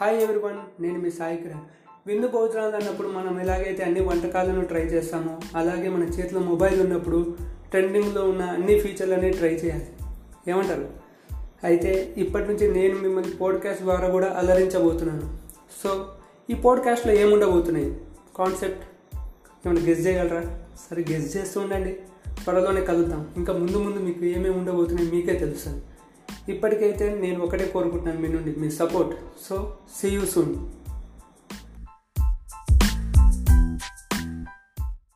Hi everyone నేను మీ సాయికిరణ్ విందు భోజనాలు అన్నప్పుడు మనం ఎలాగైతే అన్ని వంటకాలను ట్రై చేస్తామో అలాగే మన చేతిలో మొబైల్ ఉన్నప్పుడు ట్రెండింగ్లో ఉన్న అన్ని ఫీచర్లనే ట్రై చేయాలి. ఏమంటారు? అయితే ఇప్పటి నుంచి నేను మిమ్మల్ని పోడ్కాస్ట్ ద్వారా కూడా అలరించబోతున్నాను. సో ఈ పోడ్కాస్ట్లో ఏముండబోతున్నాయి? కాన్సెప్ట్ ఏమైనా గెస్ చేయగలరా? సరే గెస్ చేస్తూ ఉండండి. త్వరలోనే కలుద్దాం. ఇంకా ముందు ముందు మీకు ఏమేమి ఉండబోతున్నాయి మీకే తెలుస్తుంది ఇప్పటికైతే నేను ఒకటే కోరుకుంటున్నాను మీ నుండి మీ support so see you soon